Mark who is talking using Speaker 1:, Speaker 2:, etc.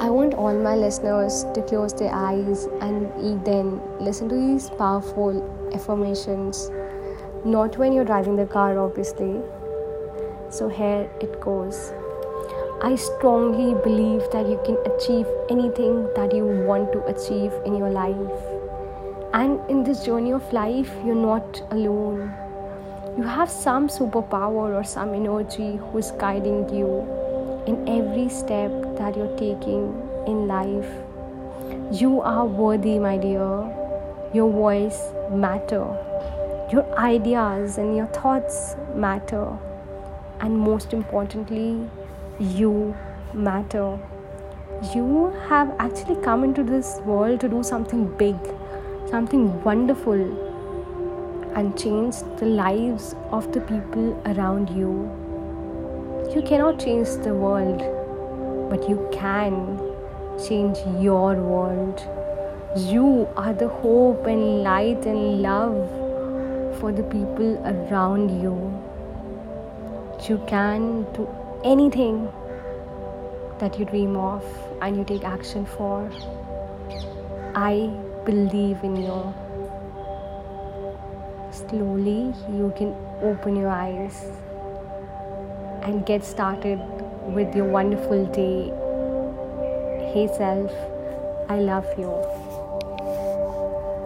Speaker 1: I want all my listeners to close their eyes and then listen to these powerful affirmations. Not when you're driving the car, obviously. So, here it goes. I strongly believe that you can achieve anything that you want to achieve in your life. And in this journey of life, you're not alone. You have some superpower or some energy who's guiding you in every step that you're taking in life. You are worthy, my dear. Your voice matter. Your ideas and your thoughts matter. And most importantly, you matter. You have actually come into this world to do something big, something wonderful, and change the lives of the people around you. You cannot change the world, but you can change your world. You are the hope and light and love for the people around you. You can do anything that you dream of and you take action for. I believe in you. Slowly, you can open your eyes and get started with your wonderful day. Hey, self, I love you.